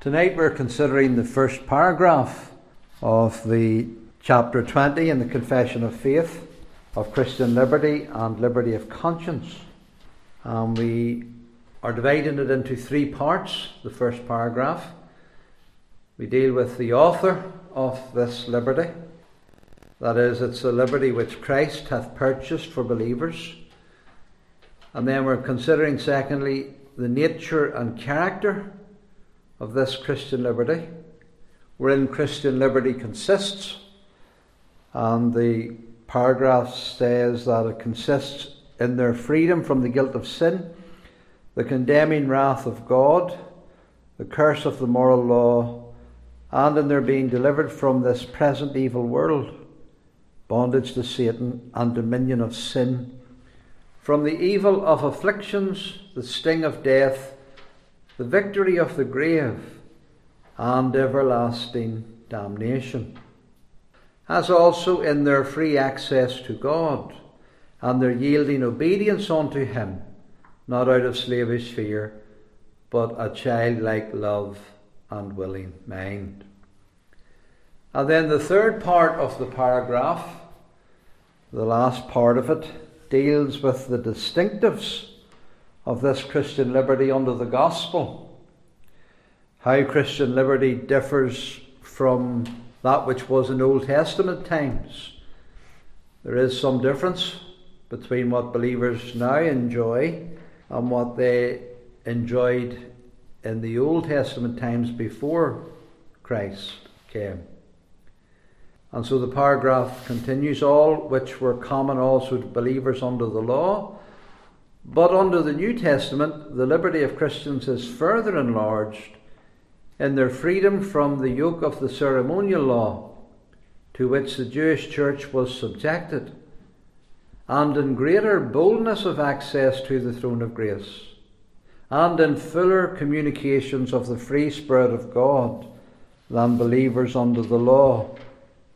Tonight we're considering the first paragraph of the chapter 20 in the Confession of Faith of Christian liberty and liberty of conscience. And we are dividing it into three parts. The first paragraph, we deal with the author of this liberty. That is, it's the liberty which Christ hath purchased for believers. And then we're considering, secondly, the nature and character of this Christian liberty, wherein Christian liberty consists. And the paragraph says that it consists in their freedom from the guilt of sin, the condemning wrath of God, the curse of the moral law, and in their being delivered from this present evil world, bondage to Satan, and dominion of sin, from the evil of afflictions, the sting of death the victory of the grave, and everlasting damnation, as also in their free access to God, and their yielding obedience unto Him, not out of slavish fear, but a childlike love and willing mind. And then the third part of the paragraph, the last part of it, deals with the distinctives of this Christian liberty under the gospel. How Christian liberty differs from that which was in Old Testament times. There is some difference between what believers now enjoy and what they enjoyed in the Old Testament times before Christ came. And so the paragraph continues all which were common also to believers under the law but under the New Testament, the liberty of Christians is further enlarged in their freedom from the yoke of the ceremonial law to which the Jewish church was subjected, and in greater boldness of access to the throne of grace, and in fuller communications of the free Spirit of God than believers under the law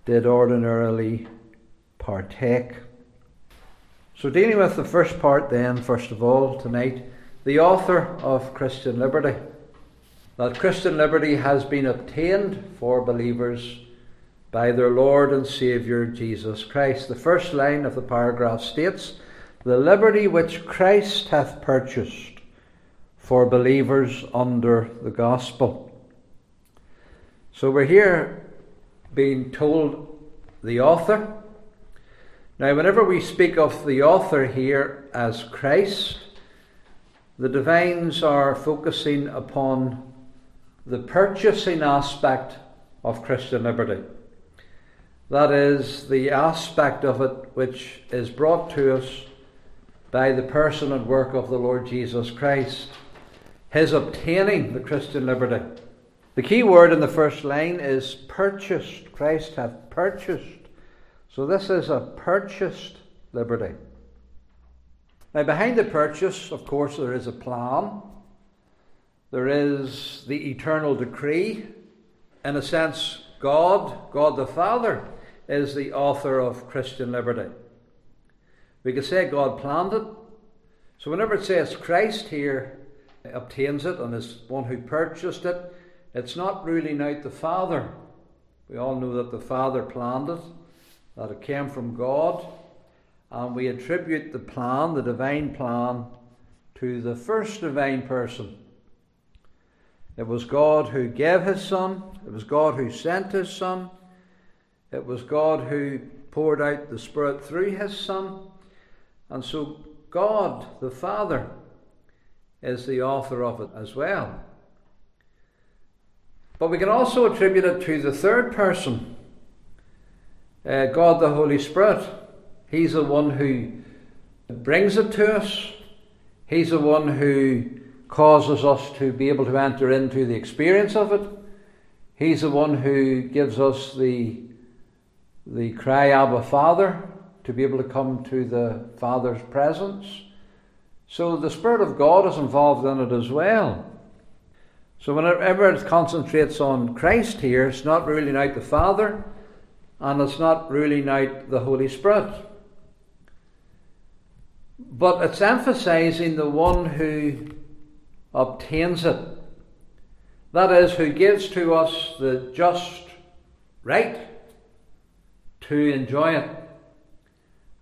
did ordinarily partake. So, dealing with the first part, then, first of all, tonight, the author of Christian liberty. That Christian liberty has been obtained for believers by their Lord and Saviour Jesus Christ. The first line of the paragraph states, The liberty which Christ hath purchased for believers under the gospel. So we're here being told the author now, whenever we speak of the author here as Christ, the divines are focusing upon the purchasing aspect of Christian liberty. That is, the aspect of it which is brought to us by the person and work of the Lord Jesus Christ, his obtaining the Christian liberty. The key word in the first line is purchased. Christ hath purchased so this is a purchased liberty. Now, behind the purchase, of course, there is a plan. There is the eternal decree. In a sense, God, God the Father, is the author of Christian liberty. We could say God planned it. So whenever it says Christ here obtains it and is one who purchased it, it's not ruling out the Father. We all know that the Father planned it that it came from God, and we attribute the plan, the divine plan, to the first divine person. It was God who gave his Son, it was God who sent his Son, it was God who poured out the Spirit through his Son, and so God, the Father, is the author of it as well. But we can also attribute it to the third person uh, God the Holy Spirit. He's the one who brings it to us. He's the one who causes us to be able to enter into the experience of it. He's the one who gives us the, the cry, Abba Father, to be able to come to the Father's presence. So the Spirit of God is involved in it as well. So whenever it concentrates on Christ here, it's not ruling out the Father, and it's not ruling out the Holy Spirit. But it's emphasizing the one who obtains it. That is, who gives to us the just right to enjoy it.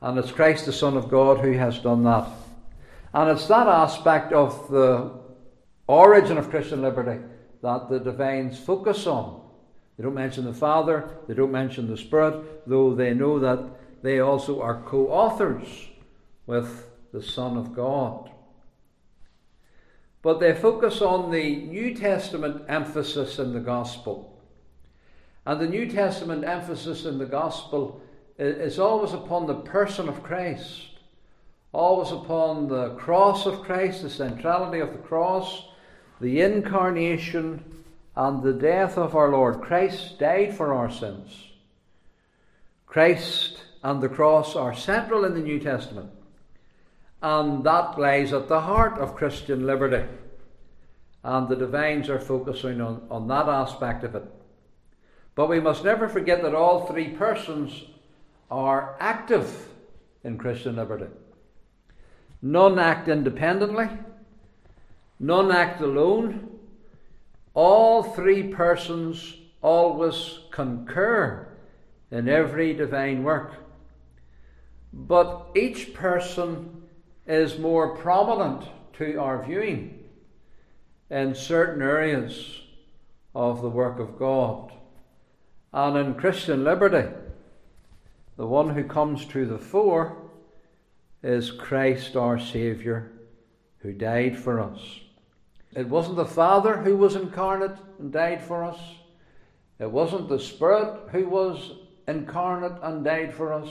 And it's Christ, the Son of God, who has done that. And it's that aspect of the origin of Christian liberty that the divines focus on. They don't mention the Father, they don't mention the Spirit, though they know that they also are co authors with the Son of God. But they focus on the New Testament emphasis in the Gospel. And the New Testament emphasis in the Gospel is always upon the person of Christ, always upon the cross of Christ, the centrality of the cross, the incarnation, and the death of our Lord. Christ died for our sins. Christ and the cross are central in the New Testament. And that lies at the heart of Christian liberty. And the divines are focusing on, on that aspect of it. But we must never forget that all three persons are active in Christian liberty. None act independently, none act alone. All three persons always concur in every divine work. But each person is more prominent to our viewing in certain areas of the work of God. And in Christian liberty, the one who comes to the fore is Christ our Saviour, who died for us. It wasn't the Father who was incarnate and died for us. It wasn't the Spirit who was incarnate and died for us,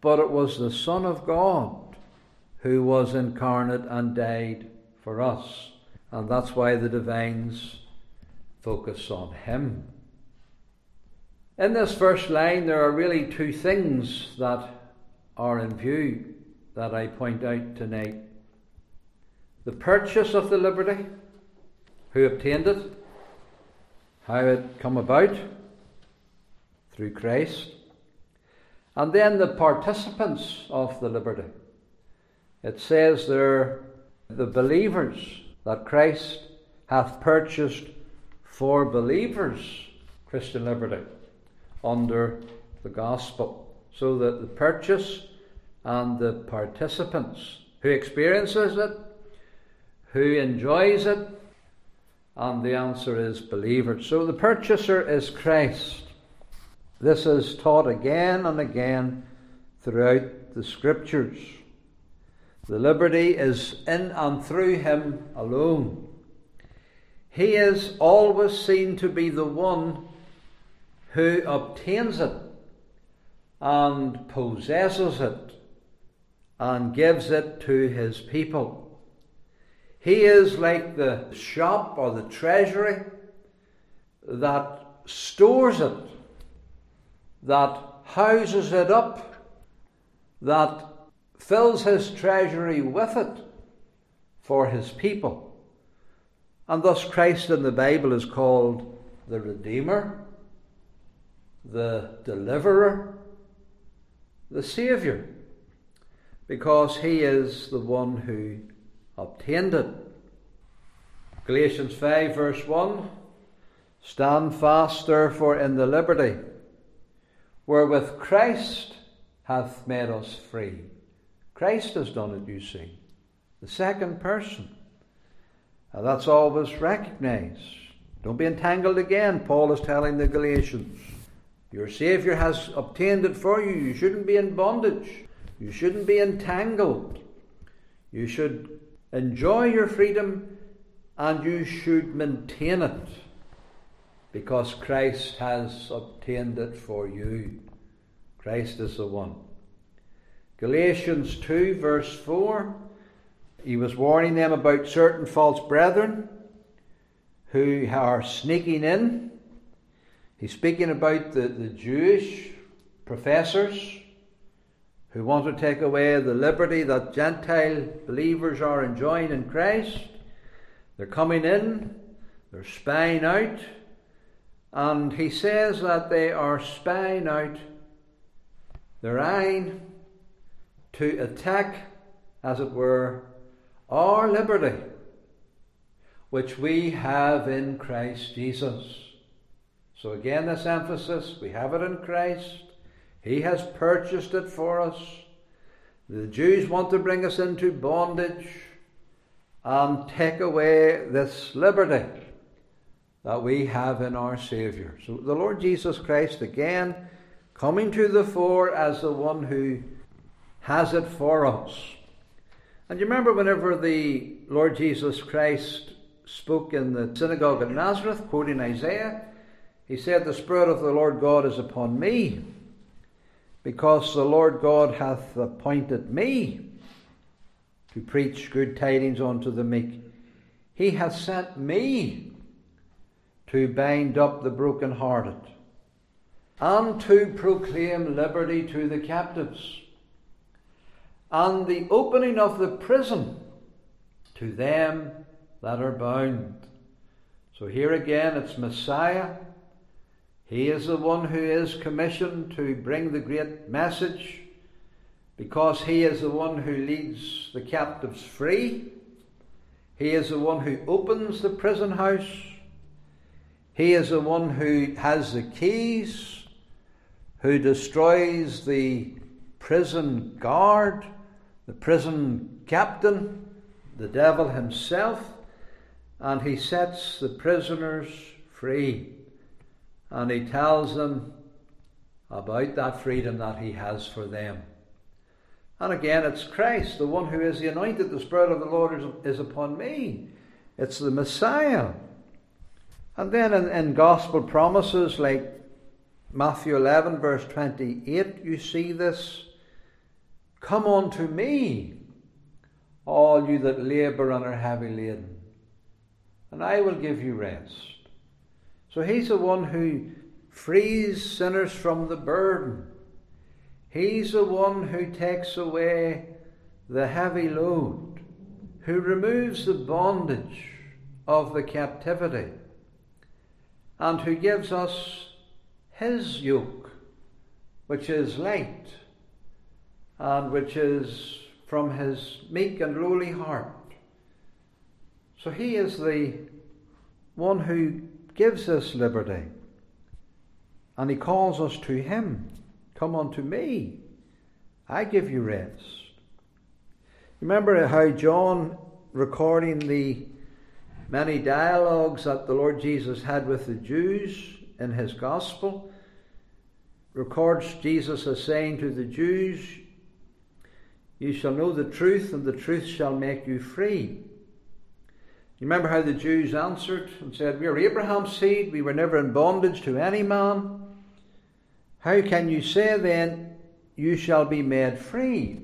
but it was the Son of God who was incarnate and died for us. And that's why the divines focus on Him. In this first line, there are really two things that are in view that I point out tonight the purchase of the liberty, who obtained it, how it come about through Christ, and then the participants of the liberty. It says there, the believers that Christ hath purchased for believers Christian liberty under the gospel. So that the purchase and the participants who experiences it, who enjoys it, and the answer is believers. So the purchaser is Christ. This is taught again and again throughout the scriptures. The liberty is in and through him alone. He is always seen to be the one who obtains it and possesses it and gives it to his people. He is like the shop or the treasury that stores it, that houses it up, that fills his treasury with it for his people. And thus, Christ in the Bible is called the Redeemer, the Deliverer, the Saviour, because he is the one who obtained it. Galatians 5, verse 1 Stand fast, therefore, in the liberty wherewith Christ hath made us free Christ has done it, you see. The second person. And that's always recognized. Don't be entangled again, Paul is telling the Galatians. Your Saviour has obtained it for you. You shouldn't be in bondage. You shouldn't be entangled. You should enjoy your freedom and you should maintain it because Christ has obtained it for you. Christ is the one. Galatians 2, verse 4, he was warning them about certain false brethren who are sneaking in. He's speaking about the, the Jewish professors who want to take away the liberty that Gentile believers are enjoying in Christ. They're coming in, they're spying out, and he says that they are spying out, they're to attack, as it were, our liberty, which we have in Christ Jesus. So again, this emphasis we have it in Christ. He has purchased it for us. The Jews want to bring us into bondage and take away this liberty that we have in our Saviour. So the Lord Jesus Christ again coming to the fore as the one who has it for us. And you remember whenever the Lord Jesus Christ spoke in the synagogue at Nazareth, quoting Isaiah, he said, The Spirit of the Lord God is upon me, because the Lord God hath appointed me to preach good tidings unto the meek. He hath sent me to bind up the brokenhearted and to proclaim liberty to the captives and the opening of the prison to them that are bound. So here again it's Messiah. He is the one who is commissioned to bring the great message because he is the one who leads the captives free. He is the one who opens the prison house. He is the one who has the keys, who destroys the prison guard, the prison captain, the devil himself and he sets the prisoners free. And he tells them about that freedom that he has for them. And again, it's Christ, the one who is the anointed, the Spirit of the Lord is, is upon me. It's the Messiah. And then in, in gospel promises like Matthew 11, verse 28, you see this. Come unto me, all you that labour and are heavy laden and I will give you rest. So he's the one who frees sinners from the burden. He's the one who takes away the heavy load, who removes the bondage of the captivity, and who gives us his yoke, which is light and which is from his meek and lowly heart. So he is the one who gives us liberty. And he calls us to him. Come unto me. I give you rest. Remember how John, recording the many dialogues that the Lord Jesus had with the Jews in his gospel, records Jesus as saying to the Jews, You shall know the truth, and the truth shall make you free. You remember how the Jews answered and said, We are Abraham's seed, we were never in bondage to any man. How can you say then, You shall be made free?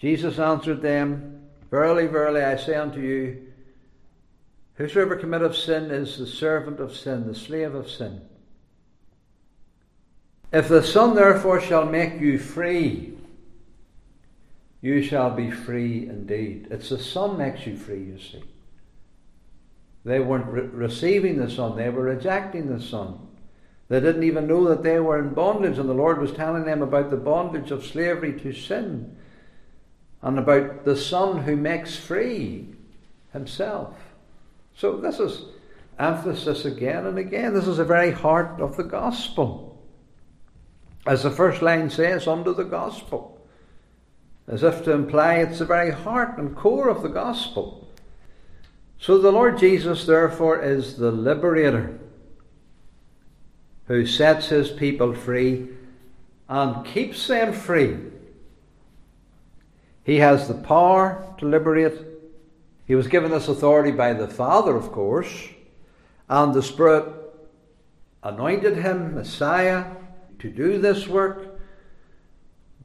Jesus answered them, Verily, verily, I say unto you, Whosoever committeth sin is the servant of sin, the slave of sin. If the Son therefore shall make you free, you shall be free indeed. It's the Son makes you free, you see. They weren't re- receiving the Son, they were rejecting the Son. They didn't even know that they were in bondage, and the Lord was telling them about the bondage of slavery to sin and about the Son who makes free himself. So, this is emphasis again and again. This is the very heart of the gospel. As the first line says, under the gospel as if to imply it's the very heart and core of the gospel. So the Lord Jesus, therefore, is the liberator who sets his people free and keeps them free. He has the power to liberate. He was given this authority by the Father, of course, and the Spirit anointed him, Messiah, to do this work.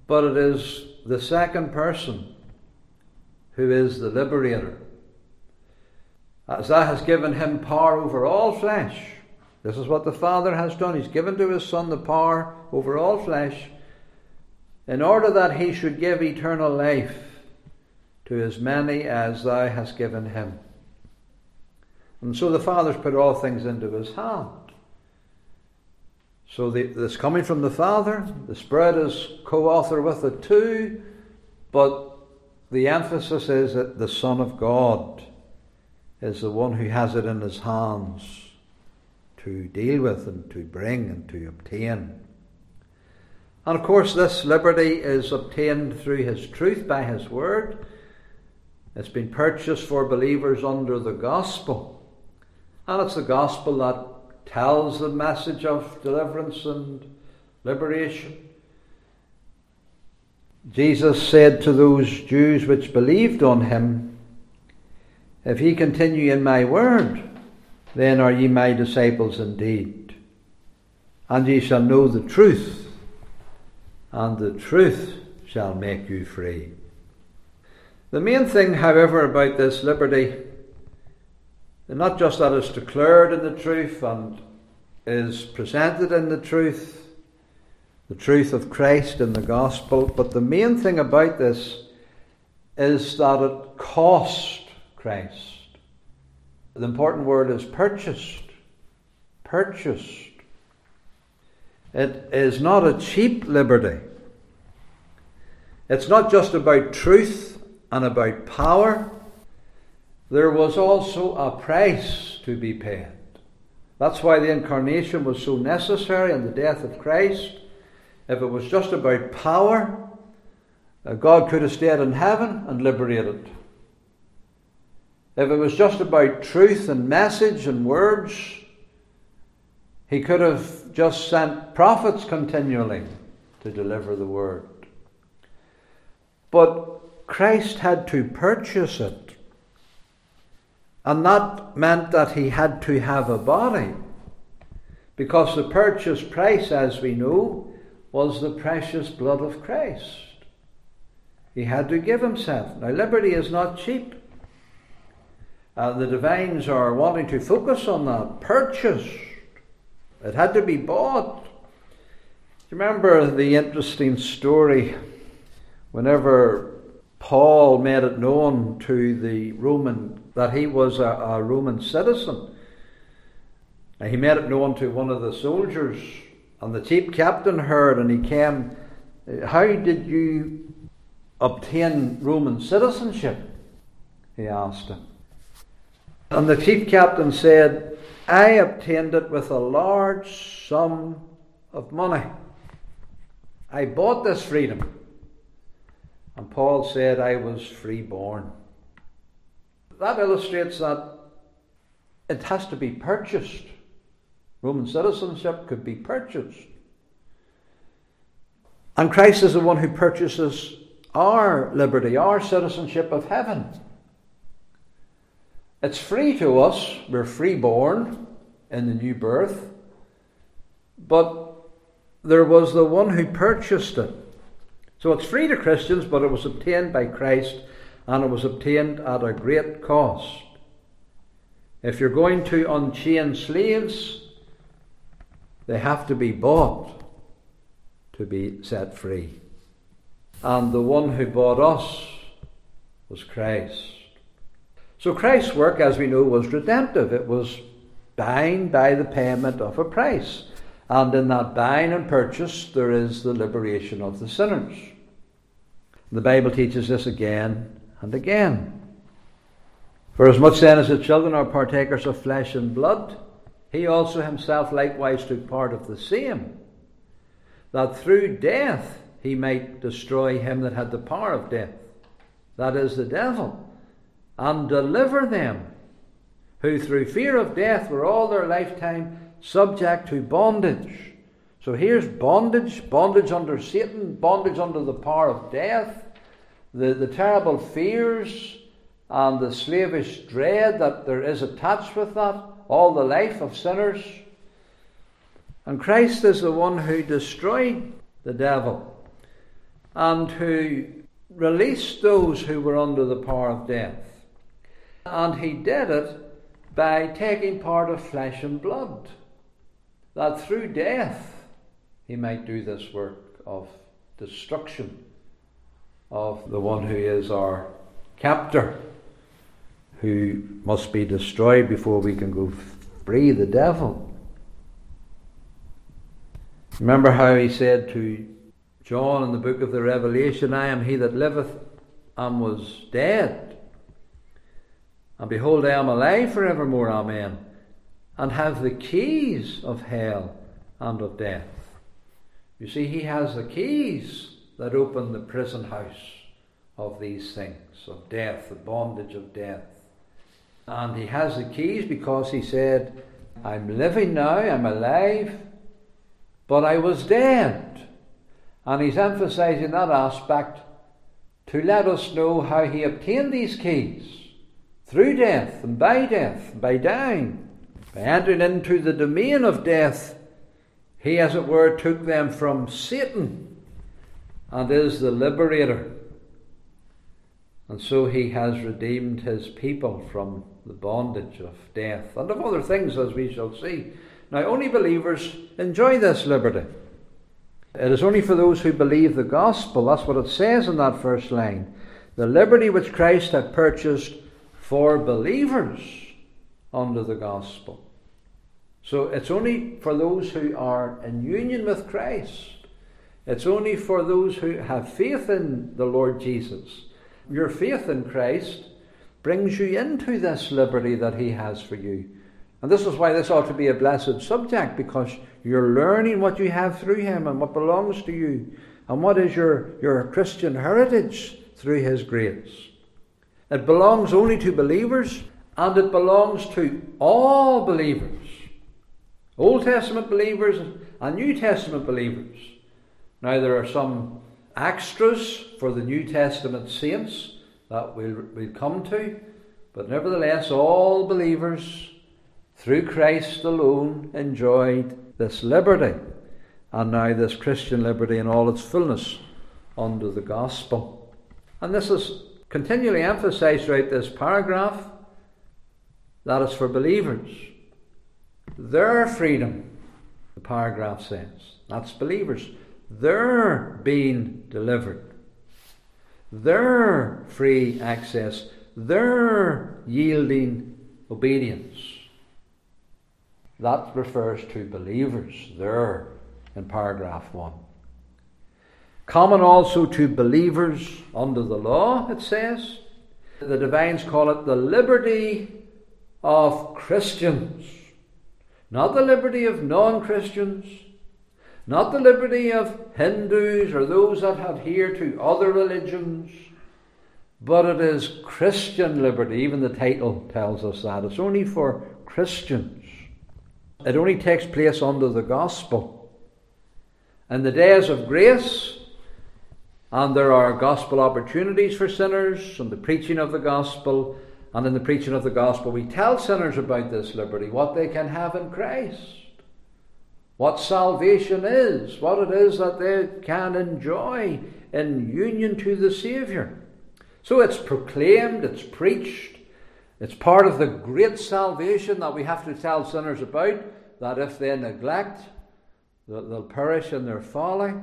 But it is the second person, who is the liberator. As that has given him power over all flesh. This is what the Father has done. He's given to his Son the power over all flesh in order that he should give eternal life to as many as thou hast given him. And so the Father's put all things into his hand. So the, this coming from the Father, the Spirit is co author with it too, but the emphasis is that the Son of God is the one who has it in his hands to deal with and to bring and to obtain. And of course, this liberty is obtained through his truth by his word. It's been purchased for believers under the gospel. And it's the gospel that tells the message of deliverance and liberation. Jesus said to those Jews which believed on him, If ye continue in my word, then are ye my disciples indeed. And ye shall know the truth, and the truth shall make you free. The main thing, however, about this liberty, not just that it's declared in the truth and is presented in the truth, the truth of Christ in the gospel. But the main thing about this is that it cost Christ. The important word is purchased. Purchased. It is not a cheap liberty. It's not just about truth and about power. There was also a price to be paid. That's why the incarnation was so necessary and the death of Christ. If it was just about power, uh, God could have stayed in heaven and liberated. If it was just about truth and message and words, he could have just sent prophets continually to deliver the word. But Christ had to purchase it. And that meant that he had to have a body. Because the purchase price, as we know, was the precious blood of Christ. He had to give himself. Now, liberty is not cheap. Uh, the divines are wanting to focus on that. Purchased. It had to be bought. Do you remember the interesting story whenever Paul made it known to the Roman that he was a, a Roman citizen? And he made it known to one of the soldiers and the chief captain heard and he came, How did you obtain Roman citizenship? He asked him. And the chief captain said, I obtained it with a large sum of money. I bought this freedom. And Paul said, I was freeborn. That illustrates that it has to be purchased. Roman citizenship could be purchased. And Christ is the one who purchases our liberty, our citizenship of heaven. It's free to us, we're freeborn in the new birth, but there was the one who purchased it. So it's free to Christians, but it was obtained by Christ and it was obtained at a great cost. If you're going to unchain slaves, they have to be bought to be set free. And the one who bought us was Christ. So Christ's work, as we know, was redemptive. It was buying by the payment of a price. And in that buying and purchase, there is the liberation of the sinners. The Bible teaches this again and again. For as much then as the children are partakers of flesh and blood, he also himself likewise took part of the same, that through death he might destroy him that had the power of death, that is, the devil, and deliver them who through fear of death were all their lifetime subject to bondage. So here's bondage, bondage under Satan, bondage under the power of death, the, the terrible fears and the slavish dread that there is attached with that all the life of sinners. And Christ is the one who destroyed the devil and who released those who were under the power of death. And he did it by taking part of flesh and blood, that through death he might do this work of destruction of the one who is our captor who must be destroyed before we can go free the devil. Remember how he said to John in the book of the Revelation, I am he that liveth and was dead. And behold, I am alive forevermore, Amen, and have the keys of hell and of death. You see, he has the keys that open the prison house of these things, of death, the bondage of death. And he has the keys because he said, I'm living now, I'm alive, but I was dead. And he's emphasizing that aspect to let us know how he obtained these keys through death and by death, by dying, by entering into the domain of death. He, as it were, took them from Satan and is the liberator. And so he has redeemed his people from the bondage of death and of other things, as we shall see. Now, only believers enjoy this liberty. It is only for those who believe the gospel. That's what it says in that first line. The liberty which Christ had purchased for believers under the gospel. So it's only for those who are in union with Christ. It's only for those who have faith in the Lord Jesus. Your faith in Christ brings you into this liberty that He has for you. And this is why this ought to be a blessed subject, because you're learning what you have through Him and what belongs to you, and what is your, your Christian heritage through His grace. It belongs only to believers, and it belongs to all believers Old Testament believers and New Testament believers. Now, there are some extras for the New Testament saints that we'll, we'll come to. But nevertheless, all believers through Christ alone enjoyed this liberty, and now this Christian liberty in all its fullness under the gospel. And this is continually emphasized throughout this paragraph that is for believers. Their freedom, the paragraph says, that's believers. They're being delivered their free access, their yielding obedience. That refers to believers there in paragraph 1. Common also to believers under the law, it says. The divines call it the liberty of Christians. Not the liberty of non Christians, not the liberty of Hindus or those that adhere to other religions, but it is Christian liberty. Even the title tells us that. It's only for Christians. It only takes place under the gospel. In the days of grace, and there are gospel opportunities for sinners and the preaching of the gospel. And in the preaching of the gospel, we tell sinners about this liberty, what they can have in Christ what salvation is, what it is that they can enjoy in union to the Saviour. So it's proclaimed, it's preached, it's part of the great salvation that we have to tell sinners about, that if they neglect, they'll perish in their folly.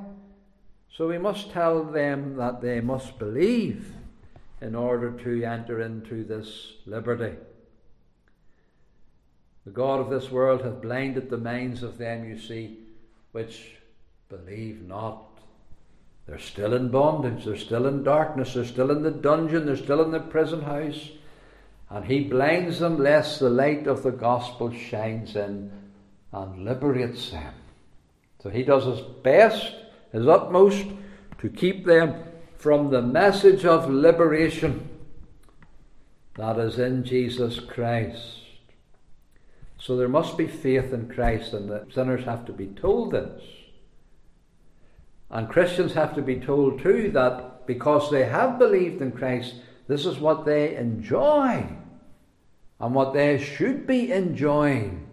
So we must tell them that they must believe in order to enter into this liberty. The God of this world hath blinded the minds of them, you see, which believe not. They're still in bondage, they're still in darkness, they're still in the dungeon, they're still in the prison house. And he blinds them lest the light of the gospel shines in and liberates them. So he does his best, his utmost, to keep them from the message of liberation that is in Jesus Christ. So there must be faith in Christ, and the sinners have to be told this. And Christians have to be told too that because they have believed in Christ, this is what they enjoy and what they should be enjoying.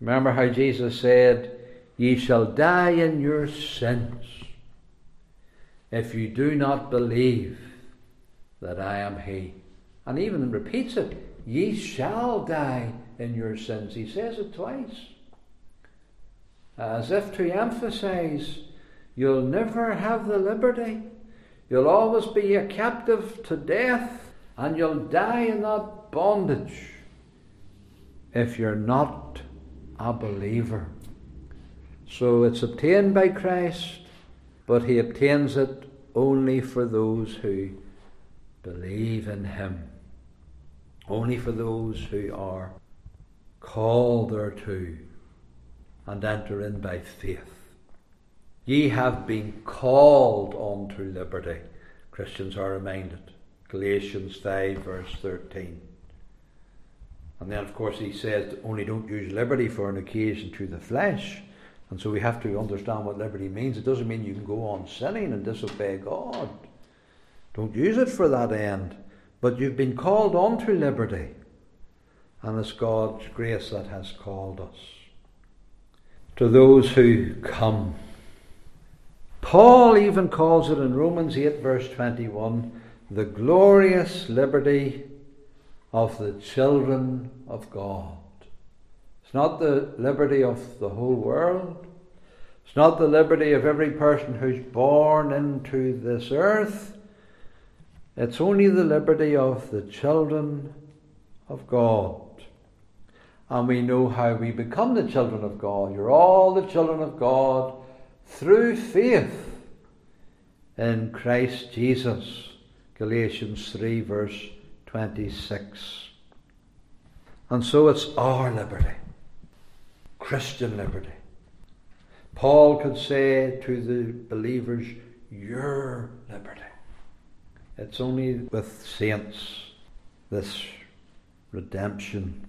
Remember how Jesus said, Ye shall die in your sins if you do not believe that I am He. And even repeats it, Ye shall die in your sins. He says it twice. As if to emphasize, you'll never have the liberty. You'll always be a captive to death, and you'll die in that bondage if you're not a believer. So it's obtained by Christ, but He obtains it only for those who believe in Him. Only for those who are called thereto and enter in by faith. Ye have been called unto liberty, Christians are reminded. Galatians 5, verse 13. And then, of course, he says, only don't use liberty for an occasion to the flesh. And so we have to understand what liberty means. It doesn't mean you can go on sinning and disobey God. Don't use it for that end. But you've been called on to liberty. And it's God's grace that has called us. To those who come. Paul even calls it in Romans 8, verse 21, the glorious liberty of the children of God. It's not the liberty of the whole world. It's not the liberty of every person who's born into this earth. It's only the liberty of the children of God. And we know how we become the children of God. You're all the children of God through faith in Christ Jesus. Galatians 3, verse 26. And so it's our liberty, Christian liberty. Paul could say to the believers, Your liberty. It's only with saints this redemption